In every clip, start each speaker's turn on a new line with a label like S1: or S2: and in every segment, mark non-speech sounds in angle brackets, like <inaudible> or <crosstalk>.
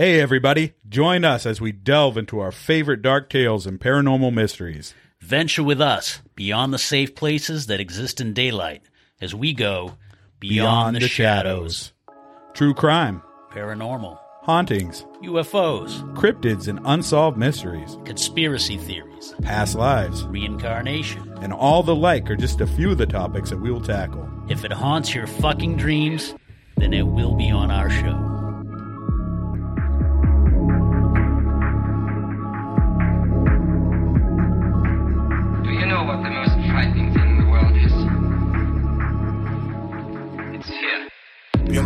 S1: Hey, everybody, join us as we delve into our favorite dark tales and paranormal mysteries.
S2: Venture with us beyond the safe places that exist in daylight as we go beyond, the, shadows.
S1: True crime,
S2: Paranormal,
S1: hauntings,
S2: UFOs,
S1: cryptids, and unsolved mysteries,
S2: conspiracy theories,
S1: past lives,
S2: reincarnation.
S1: and all the like are just a few of the topics that we will tackle.
S2: If it haunts your fucking dreams, then it will be on our show.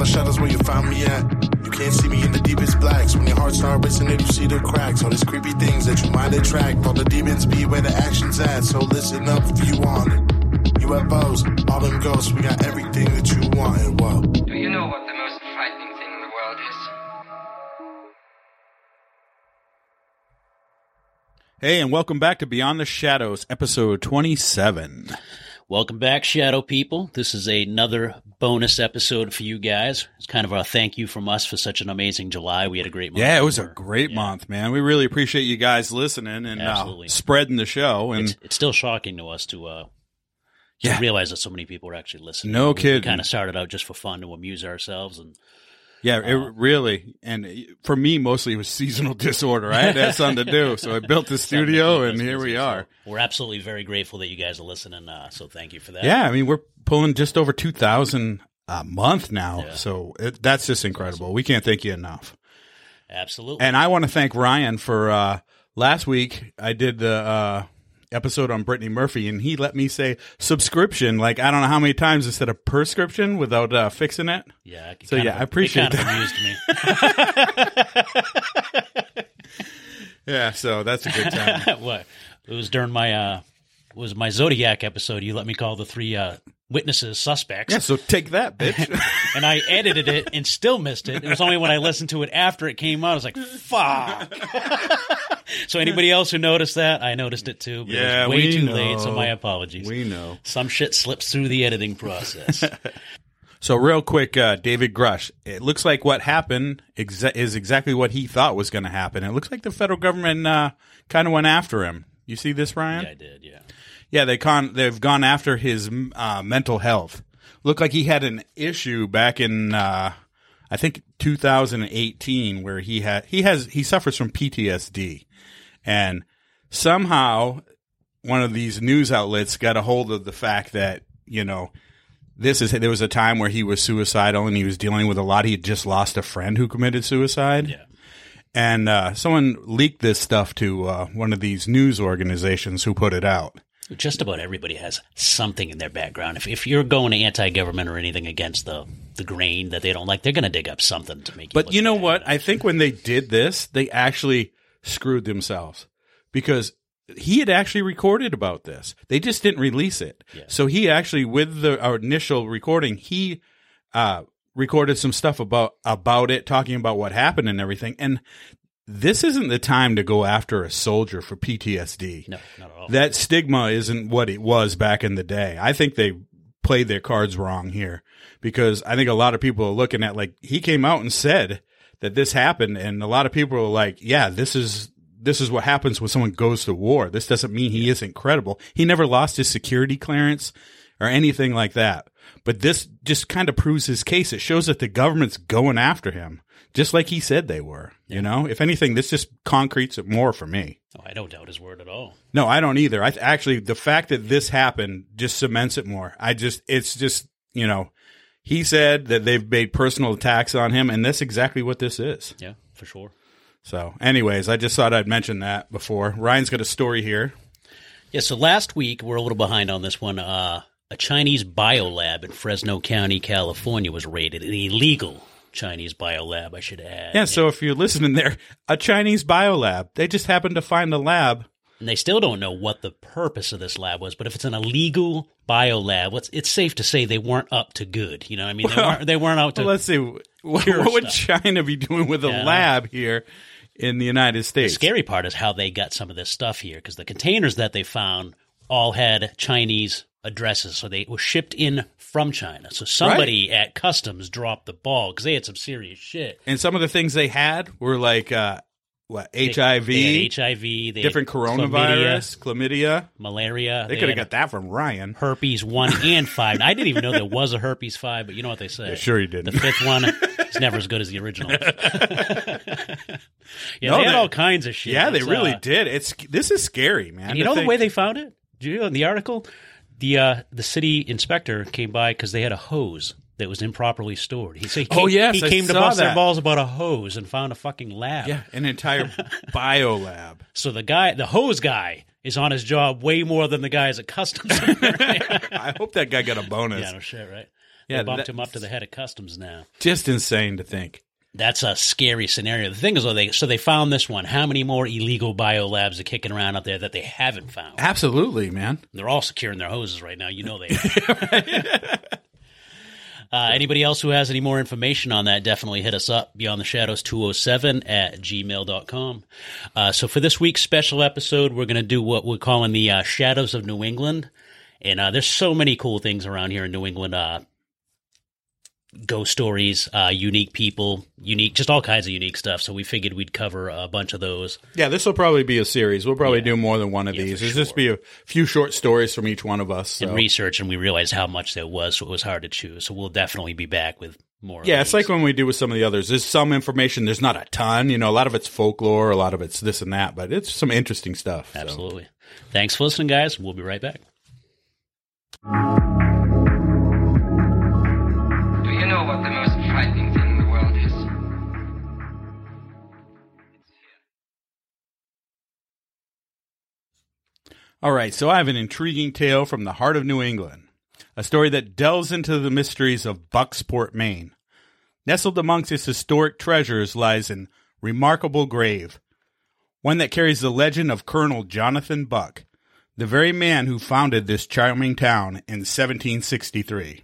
S3: The
S4: shadows where you found me at. You can't see me in the deepest blacks. When your heart starts racing and you see the cracks. All these creepy things that you might attract. All the demons be where the action's at. So listen up if you want it. UFOs, all them ghosts, we got everything that you wanted. Whoa.
S3: Do you know what the most frightening thing in the world is?
S1: Hey, and welcome back to Beyond the Shadows, episode 27.
S2: Welcome back, Shadow People. This is another bonus episode for you guys. It's kind of our thank you from us for such an amazing July. We had a great month.
S1: Yeah, it was a great
S2: yeah.
S1: month, man. We really appreciate you guys listening and uh, spreading the show. And
S2: It's, it's still shocking to us to uh, to
S1: Yeah.
S2: realize that so many people are actually listening.
S1: No
S2: we,
S1: kidding.
S2: kind of started out just for fun to amuse ourselves, and
S1: yeah, it really, and for me, mostly it was seasonal <laughs> disorder. I had to have something to do. So I built the <laughs> studio and here we
S2: So
S1: are.
S2: we're absolutely very grateful that you guys are listening. Uh, so thank you for that.
S1: Yeah, I mean, we're pulling just over 2,000 a month now.
S2: Yeah.
S1: So it, that's just incredible. We can't thank you enough.
S2: absolutely.
S1: And I want to thank Ryan for uh, last week. I did the uh, episode on Brittany Murphy, and he let me say subscription. Like I don't know how many times instead of prescription without uh, fixing it.
S2: yeah, it
S1: So, yeah,
S2: of-
S1: I appreciate
S2: it. Kind of amused me. <laughs>
S1: Yeah, so that's a good time. <laughs>
S2: what? It was during my uh, it was my Zodiac episode. You let me call the three uh, witnesses suspects.
S1: yeah, so take that, <laughs> bitch.
S2: and I edited it and still missed it. It was only when I listened to it after it came out, I was like, "Fuck!" <laughs> so anybody else who noticed that, I noticed it too. But
S1: Yeah,
S2: it was way too
S1: know.
S2: late. So my apologies.
S1: we know.
S2: Some shit slips through the editing process. <laughs>
S1: So real quick, uh, David Grusch. It looks like what happened exa- is exactly what he thought was going to happen. It looks like the federal government uh, kind of went after him. You see this, Ryan?
S2: yeah, I did. Yeah.
S1: Yeah, they con they've gone after his uh, mental health. Looked like he had an issue back in uh, I think 2018 where he had he has he suffers from PTSD, and somehow one of these news outlets got a hold of the fact that you know this is there was a time where he was suicidal and he was dealing with a lot. He had just lost a friend who committed suicide.
S2: Yeah.
S1: And uh, someone leaked this stuff to uh, one of these news organizations who put it out.
S2: Just about everybody has something in their background. If, if you're going anti-government or anything against the the grain that they don't like, they're going to dig up something to make. You
S1: But you know
S2: bad.
S1: what? I think when they did this, they actually screwed themselves because he had actually recorded about this. They just didn't release it.
S2: Yeah.
S1: So he actually, with the our initial recording, he uh, recorded some stuff about about it, talking about what happened and everything. And this isn't the time to go after a soldier for PTSD.
S2: No, not at all.
S1: That stigma isn't what it was back in the day. I think they played their cards wrong here because I think a lot of people are looking at like he came out and said that this happened and a lot of people are like, yeah, this is this is what happens when someone goes to war. This doesn't mean he isn't credible. He never lost his security clearance or anything like that. But this just kind of proves his case. It shows that the government's going after him, just like he said they were. You know, if anything, this just concretes it more for me.
S2: Oh, I don't doubt his word at all.
S1: No, I don't either. I th- actually the fact that this happened just cements it more. I just it's just, you know, he said that they've made personal attacks on him and that's exactly what this is.
S2: Yeah, for sure.
S1: So, anyways, I just thought I'd mention that before. Ryan's got a story here.
S2: Yeah, so last week we're a little behind on this one. Uh, a Chinese biolab in Fresno County, California, was raided. Illegal Chinese biolab, I should add.
S1: Yeah, so if you're listening there, a Chinese biolab, they just happened to find a lab.
S2: and they still don't know what the purpose of this lab was. But if it's an illegal biolab, it's, it's safe to say they weren't up to good. You know, what I mean, they
S1: Well,
S2: weren't they weren't out to.
S1: Well, let's see. What, <laughs> what would. China be doing with a
S2: Yeah.
S1: lab here in the United States.
S2: the scary part is how they got some of this stuff here because the containers that they found all had Chinese addresses. So they were shipped in from China. So somebody at customs dropped the ball because they had some serious shit.
S1: And some of the things they had were like uh, what
S2: They-
S1: HIV,
S2: they HIV, they
S1: different coronavirus, chlamydia.
S2: malaria.
S1: They could have got that from Ryan.
S2: herpes one <laughs> and five. I didn't even know there was a herpes five, but you know what they say.
S1: Yeah, sure you didn't.
S2: The fifth one <laughs> is never as good as the original. <laughs> yeah,
S1: No,
S2: they had
S1: they-
S2: all kinds of shit.
S1: Yeah, they really
S2: uh,
S1: did. It's this is scary, man.
S2: You know the way they found it? Do you know in the article? The uh, the city inspector came by because they had a hose that was improperly stored. He said, he
S1: Oh,
S2: came-
S1: yes,
S2: he
S1: I
S2: came to bust their balls about a hose and found a fucking lab.
S1: Yeah, an entire <laughs> bio lab.
S2: So the guy, the hose guy, is on his job way more than the guys at customs.
S1: I hope that guy got a bonus.
S2: yeah, no shit, right?
S1: Yeah,
S2: they bumped
S1: that-
S2: him up to the head of customs now.
S1: Just insane to think.
S2: That's a scary scenario. The thing is, though, they so they found this one. How many more illegal bio labs are kicking around out there that they haven't found?
S1: Absolutely, man.
S2: They're all securing their hoses right now. You know they. Are. <laughs> uh, anybody else who has any more information on that, definitely hit us up. Beyond the Shadows 207 at gmail.com. Uh, so for this week's special episode, we're going to do what we're calling the uh, Shadows of New England. And uh, there's so many cool things around here in New England. Ghost stories, uh, unique people, unique, just all kinds of unique stuff. So we figured we'd cover a bunch of those.
S1: Yeah, this will probably be a series. We'll probably
S2: Yeah.
S1: do more than one of
S2: Yeah,
S1: these.
S2: for
S1: It'll just be a few short stories from each one of us.
S2: And research, and we realized how much there was, so it was hard to choose. So we'll definitely be back with more.
S1: Yeah, it's
S2: these.
S1: like when we do with some of the others. There's some information. There's not a ton. You know, a lot of it's folklore. A lot of it's this and that. But it's some interesting stuff. so.
S2: Absolutely. Thanks for listening, guys. We'll be right back.
S3: Know what the most frightening thing in the world is?
S1: All right, so I have an intriguing tale from the heart of New England, a story that delves into the mysteries of Bucksport, Maine. Nestled amongst its historic treasures lies an remarkable grave, one that carries the legend of Colonel Jonathan Buck, the very man who founded this charming town in 1763.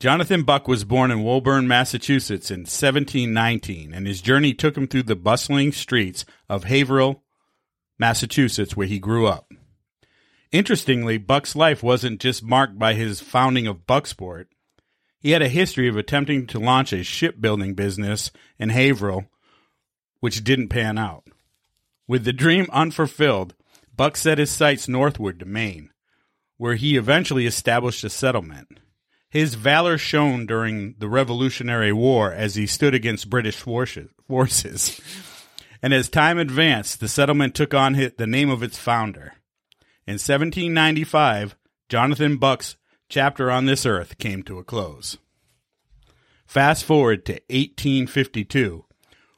S1: Jonathan Buck was born in Woburn, Massachusetts in 1719, and his journey took him through the bustling streets of Haverhill, Massachusetts, where he grew up. Interestingly, Buck's life wasn't just marked by his founding of Bucksport. He had a history of attempting to launch a shipbuilding business in Haverhill, which didn't pan out. With the dream unfulfilled, Buck set his sights northward to Maine, where he eventually established a settlement. His valor shone during the Revolutionary War as he stood against British forces. And as time advanced, the settlement took on the name of its founder. In 1795, Jonathan Buck's chapter on this earth came to a close. Fast forward to 1852,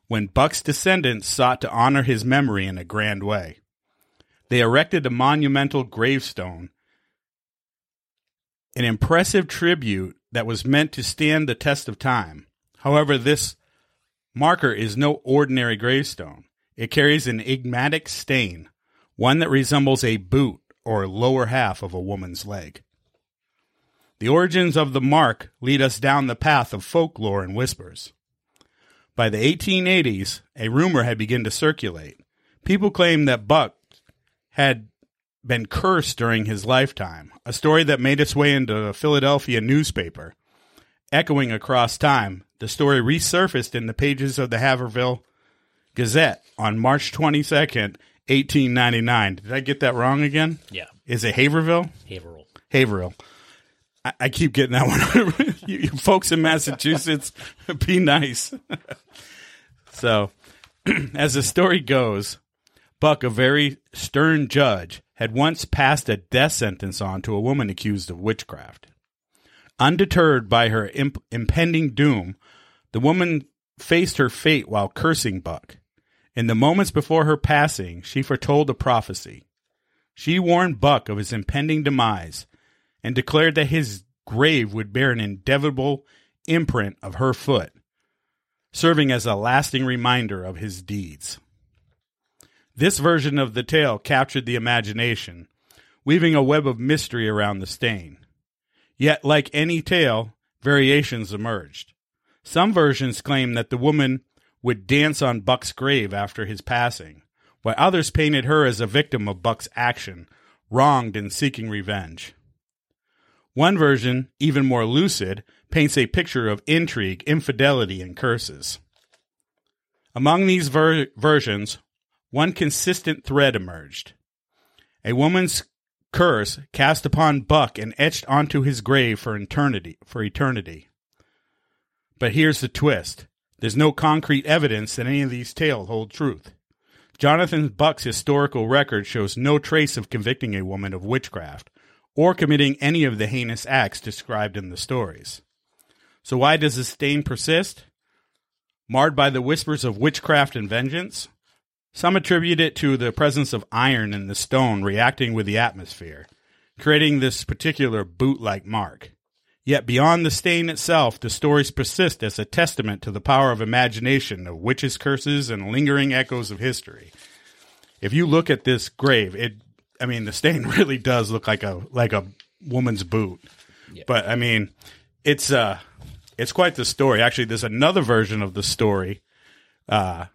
S1: when Buck's descendants sought to honor his memory in a grand way. They erected a monumental gravestone, an impressive tribute that was meant to stand the test of time. However, this marker is no ordinary gravestone. It carries an enigmatic stain, one that resembles a boot or lower half of a woman's leg. The origins of the mark lead us down the path of folklore and whispers. By the 1880s, a rumor had begun to circulate. People claimed that Buck had been cursed during his lifetime, a story that made its way into a Philadelphia newspaper. Echoing across time, the story resurfaced in the pages of the Haverville Gazette on March 22nd, 1899. Did I get that wrong again?
S2: Yeah,
S1: Is it Haverville?
S2: Haverhill.
S1: Haverhill. I, I keep getting that one. <laughs> you, you folks in Massachusetts, <laughs> be nice. <laughs> so, <clears throat> as the story goes, Buck, a very stern judge, had once passed a death sentence on to a woman accused of witchcraft. Undeterred by her imp- impending doom, the woman faced her fate while cursing Buck. In the moments before her passing, she foretold a prophecy. She warned Buck of his impending demise and declared that his grave would bear an indelible imprint of her foot, serving as a lasting reminder of his deeds. This version of the tale captured the imagination, weaving a web of mystery around the stain. Yet, like any tale, variations emerged. Some versions claim that the woman would dance on Buck's grave after his passing, while others painted her as a victim of Buck's action wronged and seeking revenge. One version, even more lucid, paints a picture of intrigue, infidelity, and curses. Among these ver- versions, one consistent thread emerged. A woman's curse cast upon Buck and etched onto his grave for eternity, for eternity. But here's the twist. There's no concrete evidence that any of these tales hold truth. Jonathan Buck's historical record shows no trace of convicting a woman of witchcraft or committing any of the heinous acts described in the stories. So why does the stain persist? Marred by the whispers of witchcraft and vengeance? Some attribute it to the presence of iron in the stone reacting with the atmosphere, creating this particular boot like mark. Yet beyond the stain itself, the stories persist as a testament to the power of imagination, of witches' curses, and lingering echoes of history. If you look at this grave, it I mean the stain <laughs> really does look like a like a woman's boot. But I mean, it's uh it's quite the story. Actually, there's another version of the story. Uh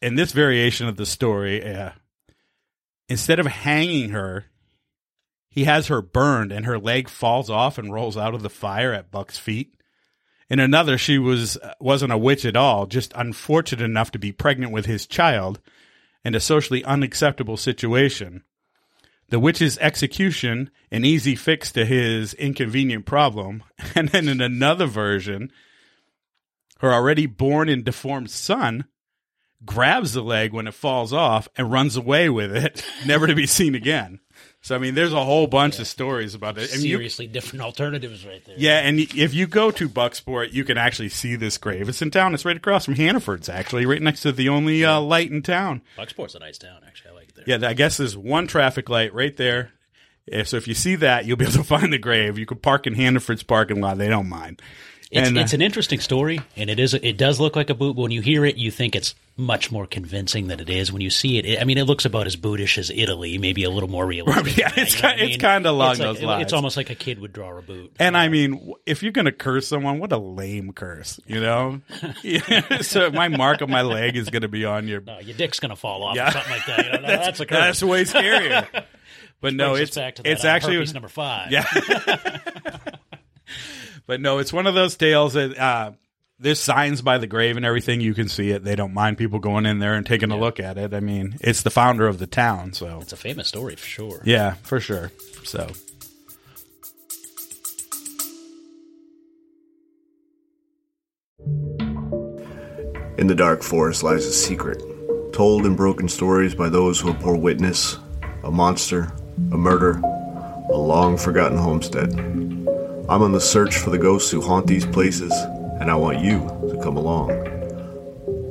S1: in this variation of the story, uh, instead of hanging her, he has her burned and her leg falls off and rolls out of the fire at Buck's feet. In another, she was wasn't a witch at all, just unfortunate enough to be pregnant with his child, and a socially unacceptable situation. The witch's execution, an easy fix to his inconvenient problem, <laughs> and then in another version, her already born and deformed son grabs the leg when it falls off and runs away with it, <laughs> never to be seen again. So I mean, there's a whole bunch of stories about it. And you,
S2: Seriously different alternatives right there.
S1: yeah, and if you go to Bucksport, you can actually see this grave. It's in town. It's right across from Hannaford's, actually, right next to the only uh, light in town.
S2: Bucksport's a nice town, actually. I like it there.
S1: Yeah, I guess there's one traffic light right there. Yeah, So if you see that, you'll be able to <laughs> find the grave. You could park in Hannaford's parking lot; they don't mind.
S2: It's,
S1: And, uh,
S2: it's an interesting story, and it is. It does look like a boot, but when you hear it, you think it's much more convincing than it is. When you see it, it I mean, it looks about as bootish as Italy, maybe a little more realistic. <laughs>
S1: Yeah, it's
S2: you know
S1: ki- it's kinda along
S2: It's like-
S1: those lines.
S2: It's almost like a kid would draw a boot.
S1: And I mean, if you're gonna curse someone, what a lame curse, you know? <laughs> <laughs> So my mark on my leg is gonna be on your.
S2: No, your dick's gonna fall off
S1: Yeah.
S2: or something like that. You know, that's, that's a curse.
S1: That's way scarier. But no, it's
S2: to
S1: it's
S2: uh,
S1: actually
S2: number five.
S1: Yeah. But no, it's one of those tales that uh, there's signs by the grave and everything. You can see it. They don't mind people going in there and taking a look at it. I mean, it's the founder of the town, so
S2: it's a famous story for sure.
S1: yeah, for sure. So
S5: In the dark forest lies a secret, told in broken stories by those who bore witness a monster, a murder, a long forgotten homestead. I'm on the search for the ghosts who haunt these places, and I want you to come along.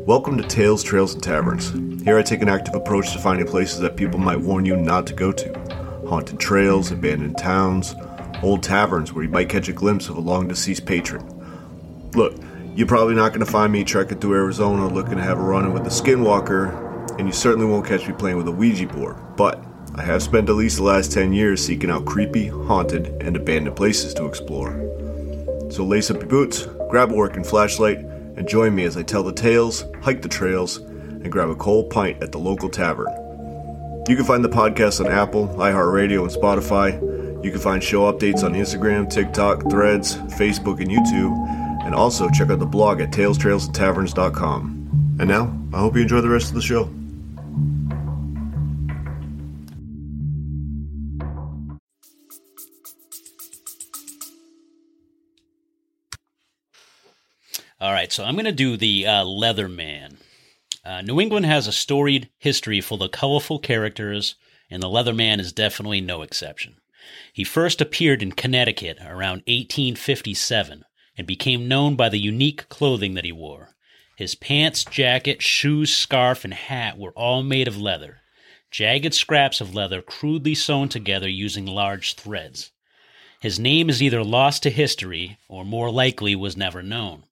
S5: Welcome to Tales, Trails, and Taverns. Here I take an active approach to finding places that people might warn you not to go to. Haunted trails, abandoned towns, old taverns where you might catch a glimpse of a long deceased patron. Look, you're probably not going to find me trekking through Arizona looking to have a run in with a Skinwalker, and you certainly won't catch me playing with a Ouija board. But I have spent at least the last 10 years seeking out creepy, haunted, and abandoned places to explore. So lace up your boots, grab a working flashlight, and join me as I tell the tales, hike the trails, and grab a cold pint at the local tavern. You can find the podcast on Apple, iHeartRadio, and Spotify. You can find show updates on Instagram, TikTok, Threads, Facebook, and YouTube. And also check out the blog at talestrailsandtaverns.com. And now, I hope you enjoy the rest of the show.
S2: So I'm going to do the uh, Leatherman. Uh, New England has a storied history full of colorful characters, and the Leatherman is definitely no exception. He first appeared in Connecticut around 1857 and became known by the unique clothing that he wore. His pants, jacket, shoes, scarf, and hat were all made of leather, jagged scraps of leather crudely sewn together using large threads. His name is either lost to history or more likely was never known.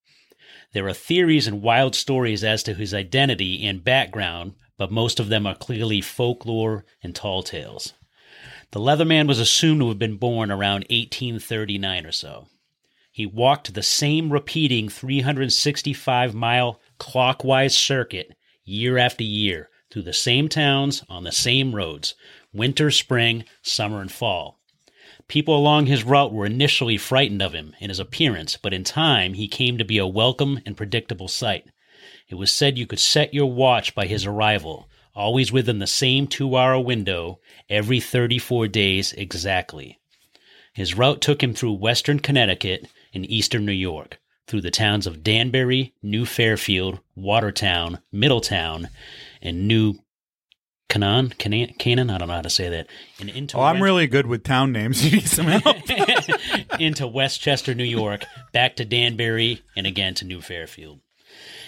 S2: There are theories and wild stories as to his identity and background, but most of them are clearly folklore and tall tales. The Leatherman was assumed to have been born around 1839 or so. He walked the same repeating 365 mile clockwise circuit year after year through the same towns on the same roads, winter, spring, summer, and fall. People along his route were initially frightened of him and his appearance, but in time he came to be a welcome and predictable sight. It was said you could set your watch by his arrival, always within the same two hour window, every 34 days exactly. His route took him through western Connecticut and eastern New York, through the towns of Danbury, New Fairfield, Watertown, Middletown, and New Canaan, Canaan, Canaan. I don't know how to say that. And into
S1: Oh, I'm
S2: Wen-
S1: really good with town names. <laughs> You need some help? <laughs>
S2: into Westchester, New York, back to Danbury, and again to New Fairfield.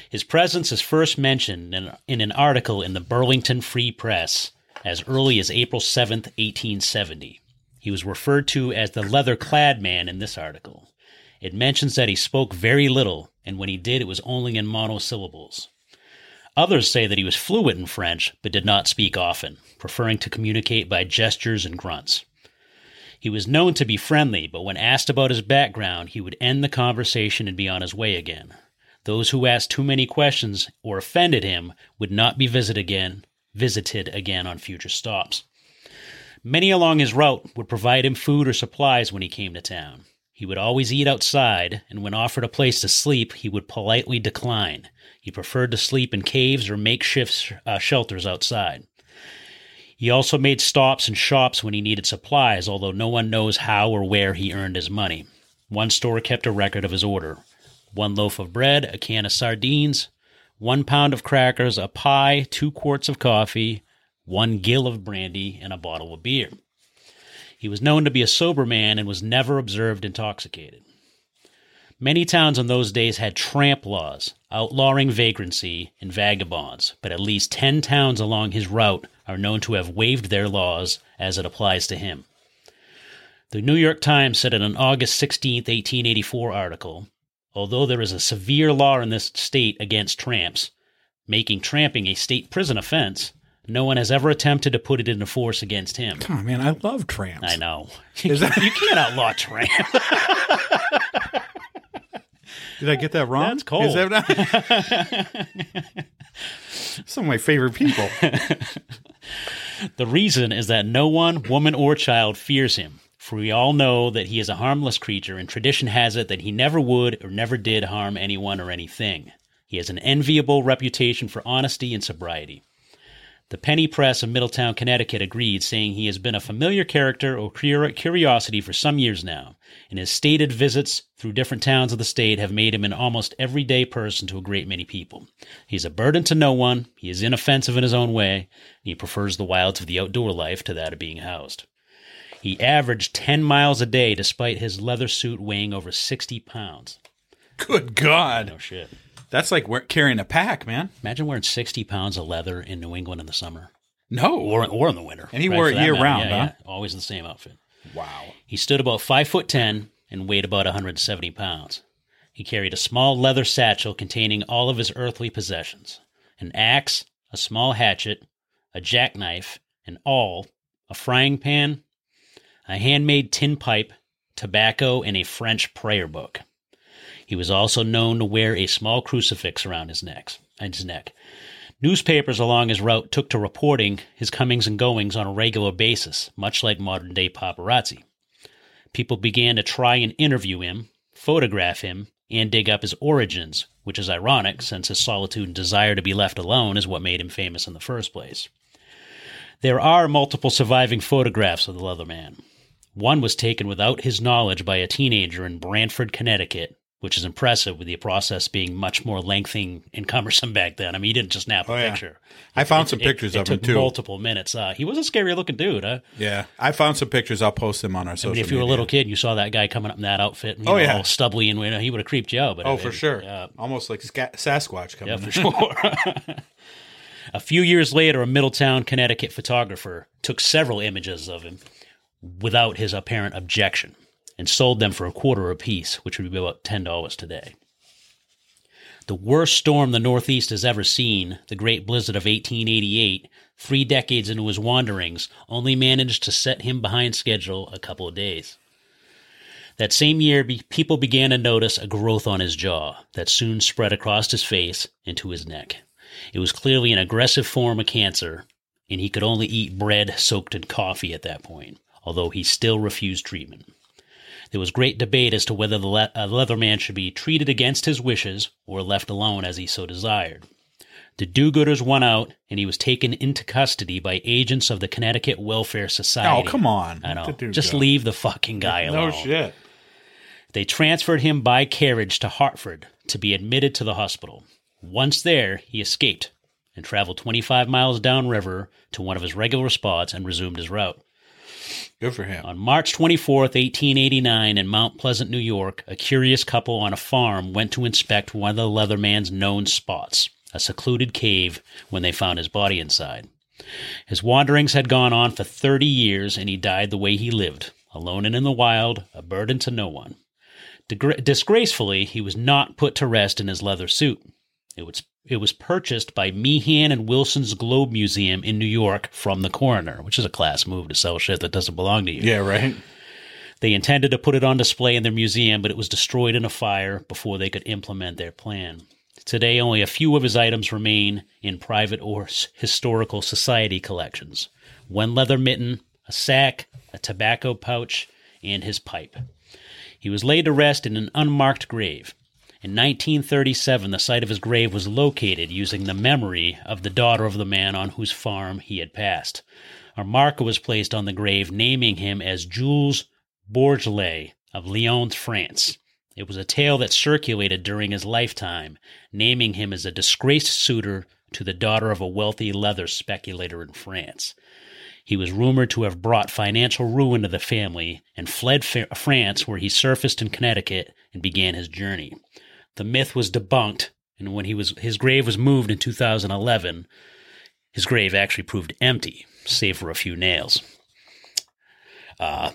S2: His presence is first mentioned in, in an article in the Burlington Free Press as early as April 7th, 1870. He was referred to as the leather clad man in this article. It mentions that he spoke very little, and when he did, it was only in monosyllables. Others say that he was fluent in French, but did not speak often, preferring to communicate by gestures and grunts. He was known to be friendly, but when asked about his background, he would end the conversation and be on his way again. Those who asked too many questions or offended him would not be visited again, visited again on future stops. Many along his route would provide him food or supplies when he came to town. He would always eat outside, and when offered a place to sleep, he would politely decline. He preferred to sleep in caves or makeshift uh, shelters outside. He also made stops in shops when he needed supplies, although no one knows how or where he earned his money. One store kept a record of his order one loaf of bread, a can of sardines, one pound of crackers, a pie, two quarts of coffee, one gill of brandy, and a bottle of beer. He was known to be a sober man and was never observed intoxicated. Many towns in those days had tramp laws, outlawing vagrancy and vagabonds, but at least 10 towns along his route are known to have waived their laws as it applies to him. The New York Times said in an August 16, 1884 article Although there is a severe law in this state against tramps, making tramping a state prison offense, no one has ever attempted to put it into force against him.
S1: Oh man, I love tramps.
S2: I know. <laughs>
S1: Is that-
S2: you can't outlaw tramp. <laughs>
S1: Did I get that wrong?
S2: That's cold.
S1: Is that not- <laughs> Some of my favorite people.
S2: The reason is that no one, woman or child, fears him. For we all know that he is a harmless creature, and tradition has it that he never would or never did harm anyone or anything. He has an enviable reputation for honesty and sobriety. The Penny Press of Middletown, Connecticut agreed, saying he has been a familiar character or curiosity for some years now, and his stated visits through different towns of the state have made him an almost everyday person to a great many people. He's a burden to no one, he is inoffensive in his own way, and he prefers the wilds of the outdoor life to that of being housed. He averaged 10 miles a day despite his leather suit weighing over 60 pounds.
S1: Good God.
S2: No shit.
S1: That's like carrying a pack, man.
S2: Imagine wearing 60 pounds of leather in New England in the summer.
S1: No.
S2: Or, or in the winter.
S1: And he wore it year
S2: matter.
S1: round,
S2: Yeah,
S1: huh?
S2: yeah. Always the same outfit.
S1: Wow.
S2: He stood about 5 foot 10 and weighed about 170 pounds. He carried a small leather satchel containing all of his earthly possessions an axe, a small hatchet, a jackknife, an awl, a frying pan, a handmade tin pipe, tobacco, and a French prayer book. He was also known to wear a small crucifix around his neck. His neck. Newspapers along his route took to reporting his comings and goings on a regular basis, much like modern day paparazzi. People began to try and interview him, photograph him, and dig up his origins, which is ironic since his solitude and desire to be left alone is what made him famous in the first place. There are multiple surviving photographs of the Leatherman. One was taken without his knowledge by a teenager in Branford, Connecticut, which is impressive with the process being much more lengthy and cumbersome <laughs> back then. I mean, he didn't just snap a
S1: Oh, yeah.
S2: picture.
S1: I found some
S2: It-
S1: pictures
S2: it
S1: of him
S2: took
S1: too.
S2: multiple minutes. Uh, he was a scary looking dude. Huh?
S1: Yeah, I found some pictures. I'll post them on our
S2: I
S1: social.
S2: mean, if you were a little kid and you saw that guy coming up in that outfit, and,
S1: Oh,
S2: know,
S1: yeah.
S2: all stubbly, and you know, he would have creeped you out. But
S1: oh,
S2: it-
S1: for
S2: it-
S1: sure,
S2: yeah,
S1: almost like Sasquatch coming.
S2: yeah, for sure. <laughs> <laughs> a few years later, a Middletown, Connecticut photographer took several images of him without his apparent objection and sold them for a quarter apiece, which would be about ten dollars today. The worst storm the Northeast has ever seen, the Great Blizzard of 1888, three decades into his wanderings, only managed to set him behind schedule a couple of days. That same year, people began to notice a growth on his jaw that soon spread across his face into his neck. It was clearly an aggressive form of cancer, and he could only eat bread soaked in coffee at that point, although he still refused treatment. There was great debate as to whether the le- uh, Leatherman should be treated against his wishes or left alone as he so desired. The do gooders won out, and he was taken into custody by agents of the Connecticut Welfare Society.
S1: Oh, come on.
S2: I know. Just
S1: go.
S2: leave the fucking guy alone.
S1: No shit.
S2: They transferred him by carriage to Hartford to be admitted to the hospital. Once there, he escaped and traveled 25 miles downriver to one of his regular spots and resumed his route.
S1: Good for him.
S2: On March 24th, 1889, in Mount Pleasant, New York, a curious couple on a farm went to inspect one of the Leatherman's known spots, a secluded cave, when they found his body inside. His wanderings had gone on for 30 years, and he died the way he lived, alone and in the wild, a burden to no one. Disgracefully, he was not put to rest in his leather suit. It was it was purchased by Meehan and Wilson's Globe Museum in New York from the coroner, which is a class move to sell shit that doesn't belong to you.
S1: Yeah, right.
S2: They intended to put it on display in their museum, but it was destroyed in a fire before they could implement their plan. Today, only a few of his items remain in private or historical society collections one leather mitten, a sack, a tobacco pouch, and his pipe. He was laid to rest in an unmarked grave. In 1937, the site of his grave was located using the memory of the daughter of the man on whose farm he had passed. A marker was placed on the grave naming him as Jules Bourglay of Lyons, France. It was a tale that circulated during his lifetime, naming him as a disgraced suitor to the daughter of a wealthy leather speculator in France. He was rumored to have brought financial ruin to the family and fled Fa- France, where he surfaced in Connecticut and began his journey. The myth was debunked, and when he was his grave was moved in 2011, his grave actually proved empty, save for a few nails. Uh,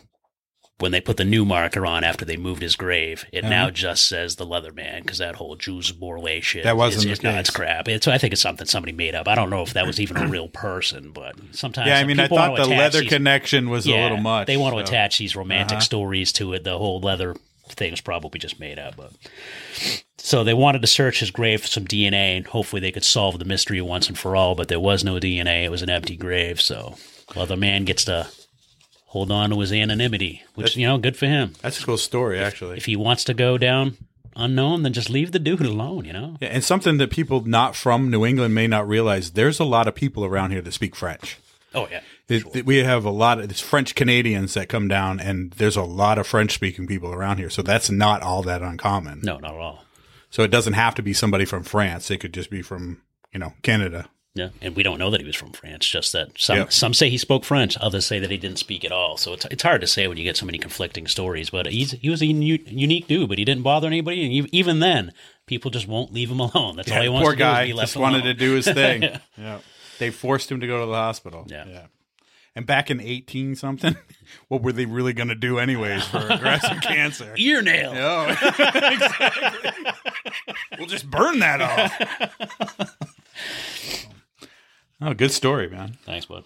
S2: when they put the new marker on after they moved his grave, it now just says the Leatherman because that whole Jules Bourglay shit.
S1: That wasn't
S2: is,
S1: the
S2: is, no, it's crap. It's, I think it's something somebody made up. I don't know if that was even a real person, but sometimes
S1: Yeah, I mean, I thought the leather
S2: these-
S1: connection was a little much.
S2: They want to
S1: so-
S2: attach these romantic
S1: Uh-huh.
S2: stories to it. The whole leather thing is probably just made up. But so they wanted to search his grave for some DNA, and hopefully they could solve the mystery once and for all. But there was no DNA; it was an empty grave. So well, the man gets to hold on to his anonymity, which you know, good for him.
S1: That's a cool story, actually.
S2: If he wants to go down unknown, then just leave the dude alone. You know.
S1: Yeah, and something that people not from New England may not realize: there's a lot of people around here that speak French.
S2: Oh yeah.
S1: It- it- we have a lot of French Canadians that come down, and there's a lot of French speaking people around here. So that's not all that uncommon.
S2: No, not at all.
S1: So it doesn't have to be somebody from France. It could just be from you know Canada.
S2: Yeah, and we don't know that he was from France. Just that some
S1: Yeah.
S2: some say he spoke French, others say that he didn't speak at all. So it's it's hard to say when you get so many conflicting stories. But he's he was a unique dude, but he didn't bother anybody, and even then, people just won't leave him <laughs> alone. That's all he wants
S1: poor
S2: to do is
S1: guy
S2: be left
S1: just wanted to do his thing. <laughs> yeah. They forced him to go to the hospital.
S2: Yeah.
S1: And back in eighteen something, <laughs> what were they really going to do anyways for aggressive <laughs> cancer?
S2: Ear nail.
S1: Oh, <laughs> exactly. we'll just burn that off. oh, good story, man.
S2: Thanks, bud.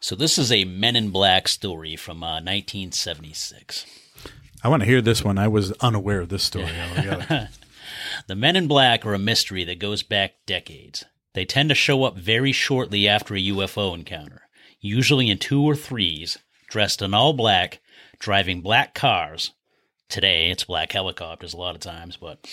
S2: So this is a Men in Black story from uh, 1976.
S1: I want to hear this one. I was unaware of this story altogether.
S2: The Men in Black are a mystery that goes back decades. They tend to show up very shortly after a UFO encounter, usually in two or threes, dressed in all black, driving black cars. Today, it's black helicopters a lot of times, but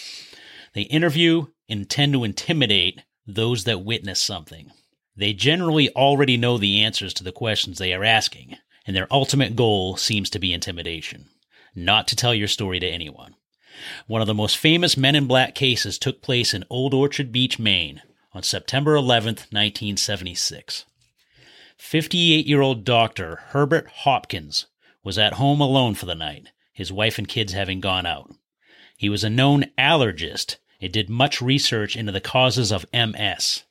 S2: they interview and tend to intimidate those that witness something. They generally already know the answers to the questions they are asking, and their ultimate goal seems to be intimidation, not to tell your story to anyone. One of the most famous Men in Black cases took place in Old Orchard Beach, Maine, on September 11th, 1976. 58 year old doctor Herbert Hopkins was at home alone for the night, his wife and kids having gone out. He was a known allergist and did much research into the causes of MS.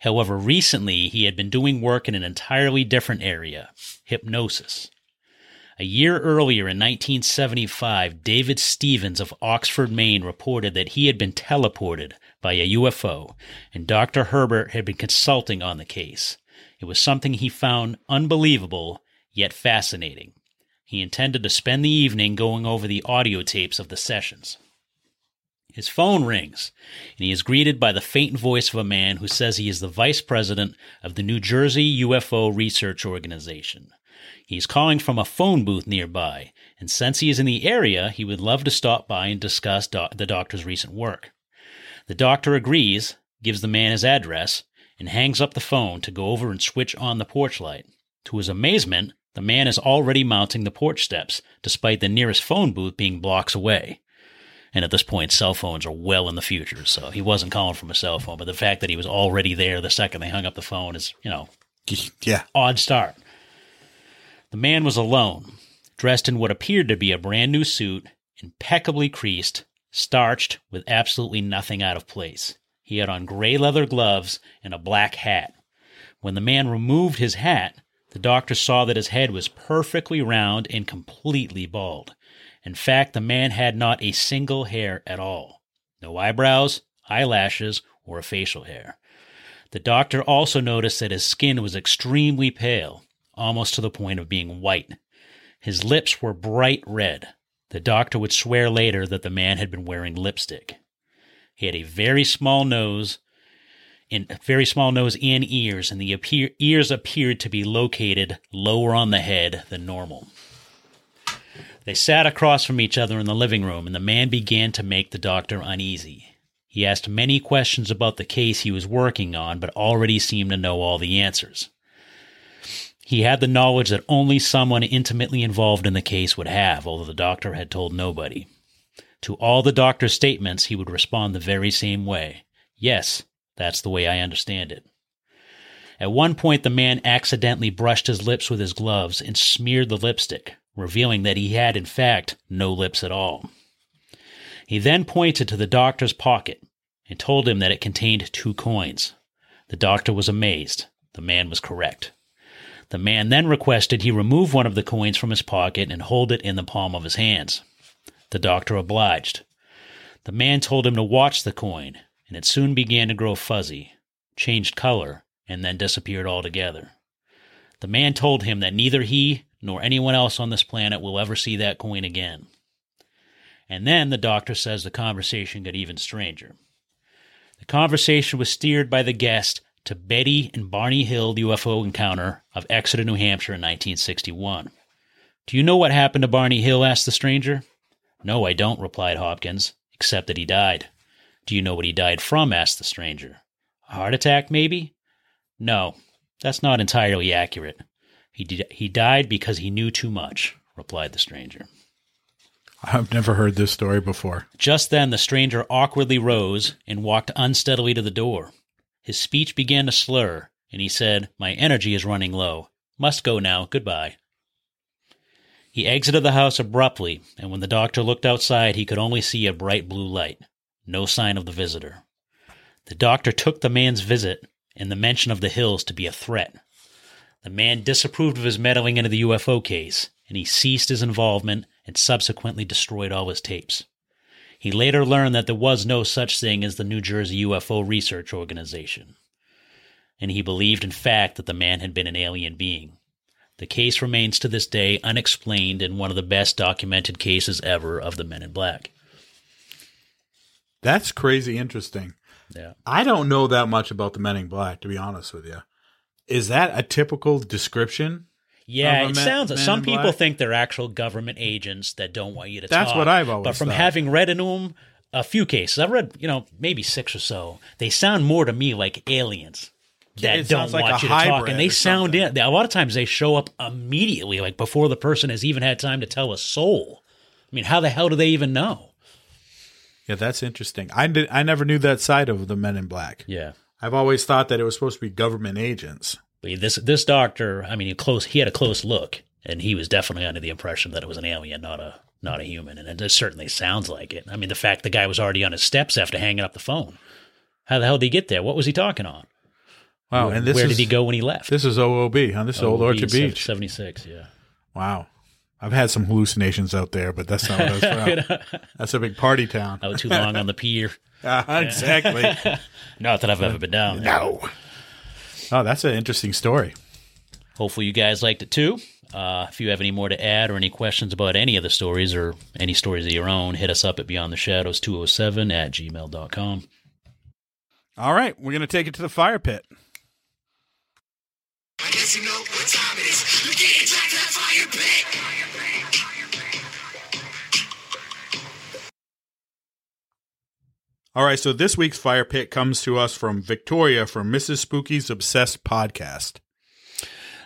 S2: However, recently he had been doing work in an entirely different area hypnosis. A year earlier in 1975, David Stevens of Oxford, Maine reported that he had been teleported by a UFO, and Dr. Herbert had been consulting on the case. It was something he found unbelievable, yet fascinating. He intended to spend the evening going over the audio tapes of the sessions. His phone rings, and he is greeted by the faint voice of a man who says he is the vice president of the New Jersey UFO Research Organization. He is calling from a phone booth nearby, and since he is in the area, he would love to stop by and discuss doc- the doctor's recent work. The doctor agrees, gives the man his address, and hangs up the phone to go over and switch on the porch light. To his amazement, the man is already mounting the porch steps, despite the nearest phone booth being blocks away. And at this point, cell phones are well in the future, so he wasn't calling from a cell phone. But the fact that he was already there the second they hung up the phone is, you know, <laughs>
S1: Yeah.
S2: odd start. The man was alone, dressed in what appeared to be a brand new suit, impeccably creased, starched, with absolutely nothing out of place. He had on gray leather gloves and a black hat. When the man removed his hat, the doctor saw that his head was perfectly round and completely bald. In fact, the man had not a single hair at all. No eyebrows, eyelashes, or facial hair. The doctor also noticed that his skin was extremely pale, almost to the point of being white. His lips were bright red. The doctor would swear later that the man had been wearing lipstick. He had a very small nose, and very small nose and ears, and the appear, ears appeared to be located lower on the head than normal. They sat across from each other in the living room, and the man began to make the doctor uneasy. He asked many questions about the case he was working on, but already seemed to know all the answers. He had the knowledge that only someone intimately involved in the case would have, although the doctor had told nobody. To all the doctor's statements, he would respond the very same way Yes, that's the way I understand it. At one point, the man accidentally brushed his lips with his gloves and smeared the lipstick, revealing that he had, in fact, no lips at all. He then pointed to the doctor's pocket and told him that it contained two coins. The doctor was amazed. The man was correct. The man then requested he remove one of the coins from his pocket and hold it in the palm of his hands. The doctor obliged. The man told him to watch the coin, and it soon began to grow fuzzy, changed color, and then disappeared altogether. The man told him that neither he nor anyone else on this planet will ever see that coin again. And then the doctor says the conversation got even stranger. The conversation was steered by the guest to Betty and Barney Hill the UFO encounter of Exeter, New Hampshire in 1961. Do you know what happened to Barney Hill? asked the stranger. No, I don't, replied Hopkins, except that he died. Do you know what he died from? asked the stranger. A heart attack, maybe? No, that's not entirely accurate. He, di- he died because he knew too much, replied the stranger.
S1: I've never heard this story before.
S2: Just then the stranger awkwardly rose and walked unsteadily to the door. His speech began to slur, and he said, My energy is running low. Must go now. Goodbye. He exited the house abruptly, and when the doctor looked outside, he could only see a bright blue light. No sign of the visitor. The doctor took the man's visit and the mention of the hills to be a threat. The man disapproved of his meddling into the UFO case, and he ceased his involvement and subsequently destroyed all his tapes. He later learned that there was no such thing as the New Jersey UFO Research Organization, and he believed, in fact, that the man had been an alien being. The case remains to this day unexplained and one of the best documented cases ever of the Men in Black.
S1: That's crazy interesting.
S2: Yeah.
S1: I don't know that much about the Men in Black, to be honest with you. Is that a typical description?
S2: Yeah, it sounds.
S1: man
S2: some people
S1: black?
S2: think they're actual government agents that don't want you to
S1: That's
S2: talk.
S1: what I've always
S2: But from
S1: thought.
S2: having read into them a few cases, I've read you know maybe six or so. They sound more to me like aliens that
S1: it
S2: don't
S1: like
S2: want
S1: a
S2: you to talk, and they sound
S1: something.
S2: in. A lot of times they show up immediately, like before the person has even had time to tell a soul. I mean, how the hell do they even know?
S1: Yeah, that's interesting. I did. I never knew that side of the Men in Black.
S2: Yeah.
S1: I've always thought that it was supposed to be government agents.
S2: This this doctor, I mean, he close. He had a close look, and he was definitely under the impression that it was an alien, not a not a human. And it certainly sounds like it. I mean, the fact the guy was already on his steps after hanging up the phone. How the hell did he get there? What was he talking on?
S1: Wow,
S2: Where,
S1: and this
S2: where
S1: is,
S2: did he go when he left?
S1: This is OOB, huh? This is Old
S2: Oh,
S1: Orchard Beach.
S2: seventy six. Yeah.
S1: Wow. I've had some hallucinations out there, but that's not what I was <laughs> from. that's a big party town.
S2: I was too long on the pier. <laughs>
S1: exactly. <laughs>
S2: Not that I've ever been down. there.
S1: no. Oh, that's an interesting story.
S2: Hopefully, you guys liked it too. Uh, if you have any more to add or any questions about any of the stories or any stories of your own, hit us up at beyondtheshadows207 at gmail.com.
S1: All right, we're going to take it to the fire pit.
S6: I guess you know what time it is. We're getting back to that fire pit.
S1: All right, so this week's fire pit comes to us from Victoria from Mrs. Spooky's Obsessed podcast.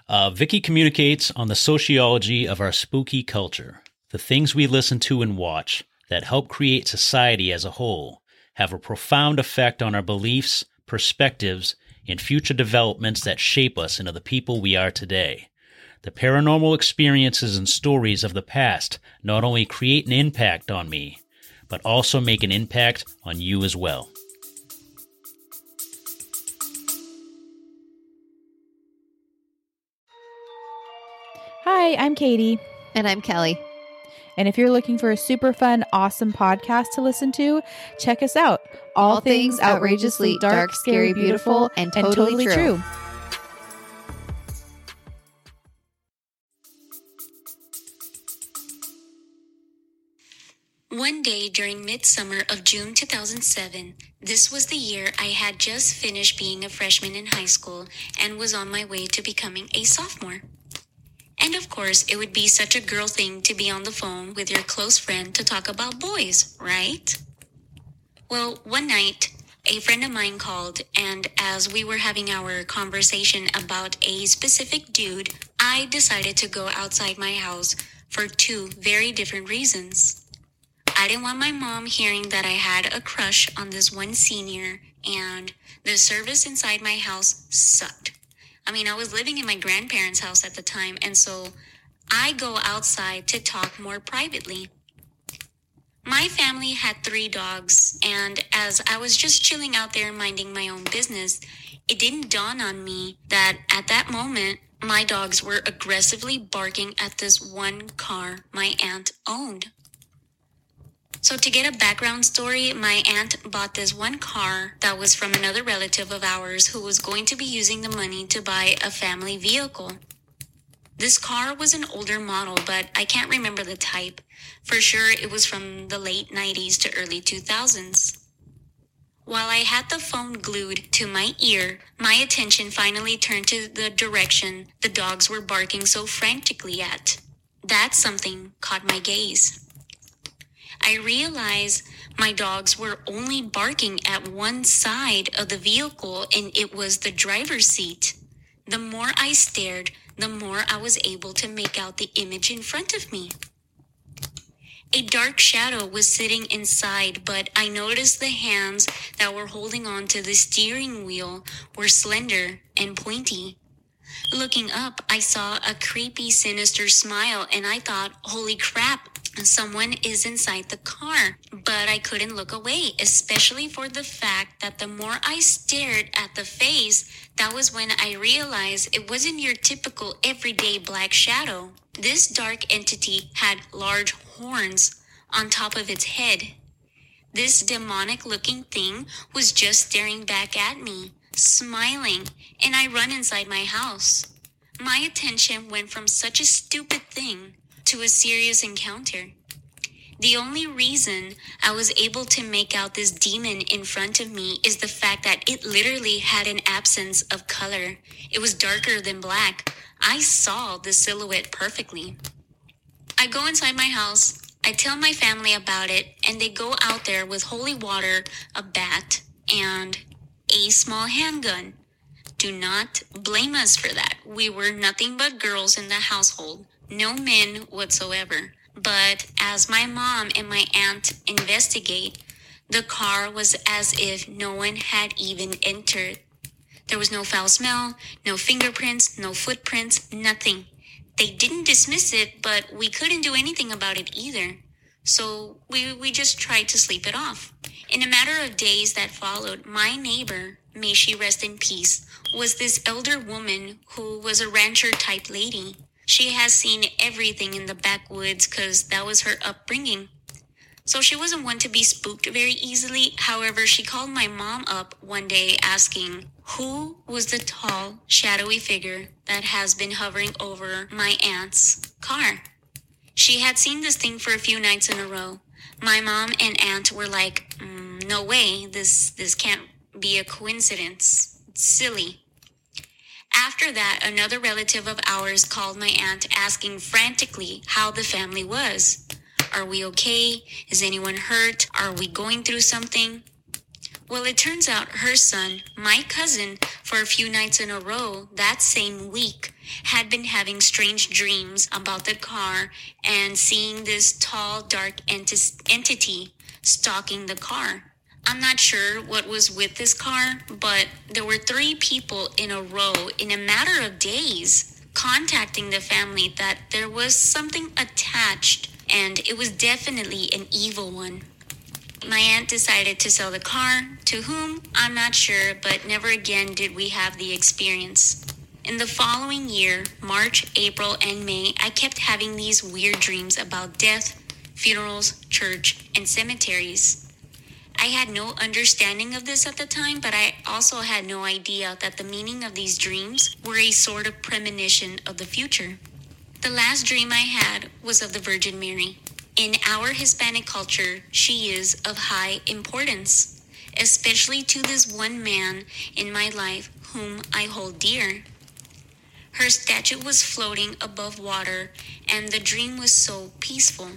S2: Uh, Vicky communicates on the sociology of our spooky culture. The things we listen to and watch that help create society as a whole have a profound effect on our beliefs, perspectives, and future developments that shape us into the people we are today. The paranormal experiences and stories of the past not only create an impact on me, but also make an impact on you as well.
S7: Hi, I'm Katie.
S8: And I'm Kelly.
S7: And if you're looking for a super fun, awesome podcast to listen to, check us out. All,
S8: All things outrageously dark, scary, beautiful, and totally true.
S9: One day during midsummer of June 2007, this was the year I had just finished being a freshman in high school and was on my way to becoming a sophomore. And of course, it would be such a girl thing to be on the phone with your close friend to talk about boys, right? Well, one night, a friend of mine called, and as we were having our conversation about a specific dude, I decided to go outside my house for two very different reasons. I didn't want my mom hearing that I had a crush on this one senior, and the service inside my house sucked. I mean, I was living in my grandparents' house at the time, and so I go outside to talk more privately. My family had three dogs, and as I was just chilling out there minding my own business, it didn't dawn on me that at that moment, my dogs were aggressively barking at this one car my aunt owned. So, to get a background story, my aunt bought this one car that was from another relative of ours who was going to be using the money to buy a family vehicle. This car was an older model, but I can't remember the type. For sure, it was from the late 90s to early 2000s. While I had the phone glued to my ear, my attention finally turned to the direction the dogs were barking so frantically at. That something caught my gaze. I realized my dogs were only barking at one side of the vehicle and it was the driver's seat. The more I stared, the more I was able to make out the image in front of me. A dark shadow was sitting inside, but I noticed the hands that were holding on to the steering wheel were slender and pointy. Looking up, I saw a creepy, sinister smile, and I thought, holy crap, someone is inside the car. But I couldn't look away, especially for the fact that the more I stared at the face, that was when I realized it wasn't your typical everyday black shadow. This dark entity had large horns on top of its head. This demonic looking thing was just staring back at me, smiling, and I run inside my house. My attention went from such a stupid thing to a serious encounter. The only reason I was able to make out this demon in front of me is the fact that it literally had an absence of color. It was darker than black. I saw the silhouette perfectly. I go inside my house, I tell my family about it, and they go out there with holy water, a bat, and a small handgun. Do not blame us for that. We were nothing but girls in the household, no men whatsoever. But as my mom and my aunt investigate, the car was as if no one had even entered. There was no foul smell, no fingerprints, no footprints, nothing. They didn't dismiss it, but we couldn't do anything about it either. So we, we just tried to sleep it off. In a matter of days that followed, my neighbor, may she rest in peace, was this elder woman who was a rancher type lady. She has seen everything in the backwoods because that was her upbringing. So she wasn't one to be spooked very easily. However, she called my mom up one day asking, Who was the tall, shadowy figure that has been hovering over my aunt's car? She had seen this thing for a few nights in a row. My mom and aunt were like, mm, "No way! This this can't be a coincidence. It's silly." After that, another relative of ours called my aunt asking frantically how the family was. Are we okay? Is anyone hurt? Are we going through something? Well, it turns out her son, my cousin, for a few nights in a row that same week, had been having strange dreams about the car and seeing this tall, dark enti- entity stalking the car. I'm not sure what was with this car, but there were three people in a row in a matter of days contacting the family that there was something attached and it was definitely an evil one. My aunt decided to sell the car, to whom I'm not sure, but never again did we have the experience. In the following year, March, April, and May, I kept having these weird dreams about death, funerals, church, and cemeteries. I had no understanding of this at the time, but I also had no idea that the meaning of these dreams were a sort of premonition of the future. The last dream I had was of the Virgin Mary. In our Hispanic culture, she is of high importance, especially to this one man in my life whom I hold dear. Her statue was floating above water, and the dream was so peaceful.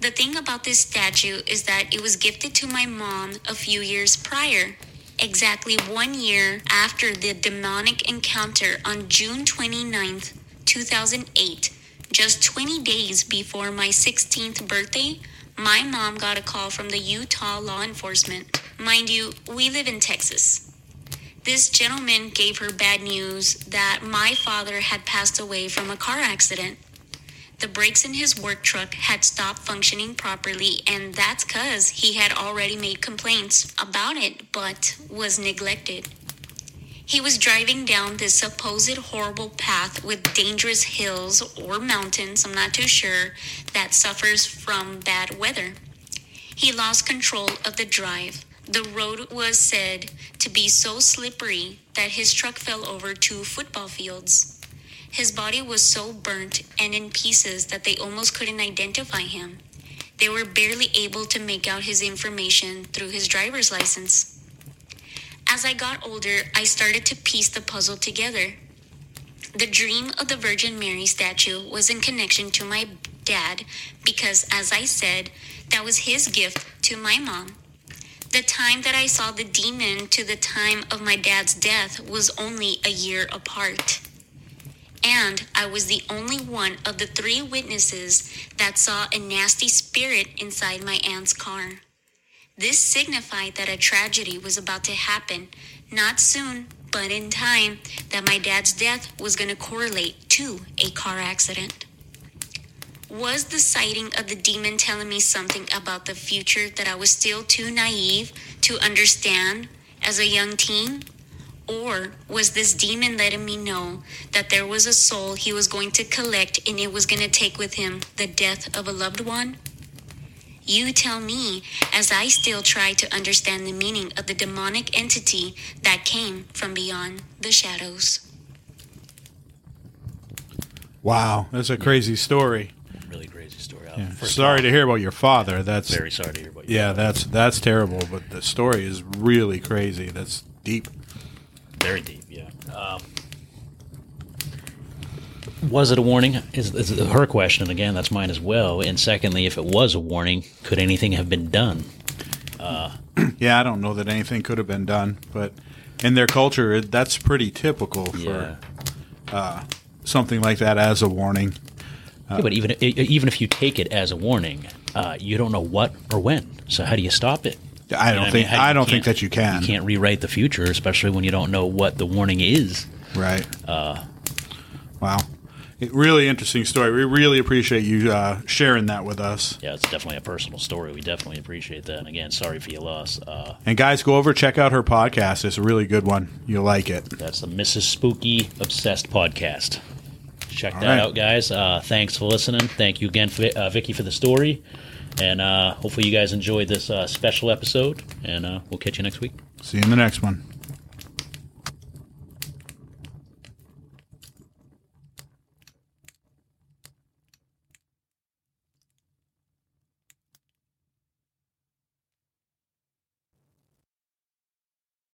S9: The thing about this statue is that it was gifted to my mom a few years prior, exactly one year after the demonic encounter on June 29th, 2008. Just 20 days before my 16th birthday, my mom got a call from the Utah law enforcement. Mind you, we live in Texas. This gentleman gave her bad news that my father had passed away from a car accident. The brakes in his work truck had stopped functioning properly, and that's because he had already made complaints about it but was neglected. He was driving down this supposed horrible path with dangerous hills or mountains, I'm not too sure, that suffers from bad weather. He lost control of the drive. The road was said to be so slippery that his truck fell over two football fields. His body was so burnt and in pieces that they almost couldn't identify him. They were barely able to make out his information through his driver's license. As I got older, I started to piece the puzzle together. The dream of the Virgin Mary statue was in connection to my dad because, as I said, that was his gift to my mom. The time that I saw the demon to the time of my dad's death was only a year apart. And I was the only one of the three witnesses that saw a nasty spirit inside my aunt's car. This signified that a tragedy was about to happen, not soon, but in time, that my dad's death was going to correlate to a car accident. Was the sighting of the demon telling me something about the future that I was still too naive to understand as a young teen? Or was this demon letting me know that there was a soul he was going to collect and it was going to take with him the death of a loved one? You tell me as I still try to understand the meaning of the demonic entity that came from beyond the shadows.
S1: Wow, that's a crazy story.
S2: Really crazy story. Uh,
S1: Yeah.
S2: first of
S1: Sorry
S2: all,
S1: to hear about your father. That's
S2: Very sorry to hear about your
S1: yeah,
S2: father.
S1: that's that's terrible. But the story is really crazy. That's deep.
S2: Very deep, yeah. Um, was it a warning? Is, is her question? And again, that's mine as well. And secondly, if it was a warning, could anything have been done? <clears throat>
S1: Yeah, I don't know that anything could have been done, but in their culture, that's pretty typical for
S2: Yeah.
S1: something like that as a warning.
S2: Yeah, but even even if you take it as a warning, uh, you don't know what or when. So how do you stop it?
S1: I don't think? I don't think that you can.
S2: You can't rewrite the future, especially when you don't know what the warning is.
S1: Right. Uh, wow. It- really interesting story. We really appreciate you uh, sharing that with us.
S2: Yeah, it's definitely a personal story. We definitely appreciate that. And again, sorry for your loss. Uh,
S1: And guys, go over check out her podcast. It's a really good one. You'll like it.
S2: That's the Mrs. Spooky Obsessed podcast. Check
S1: All
S2: that
S1: right.
S2: out, guys. Uh, thanks for listening. Thank you again, for, uh, Vicky, for the story. And uh, hopefully, you guys enjoyed this uh, special episode. And uh, we'll catch you next week.
S1: See you in the next one.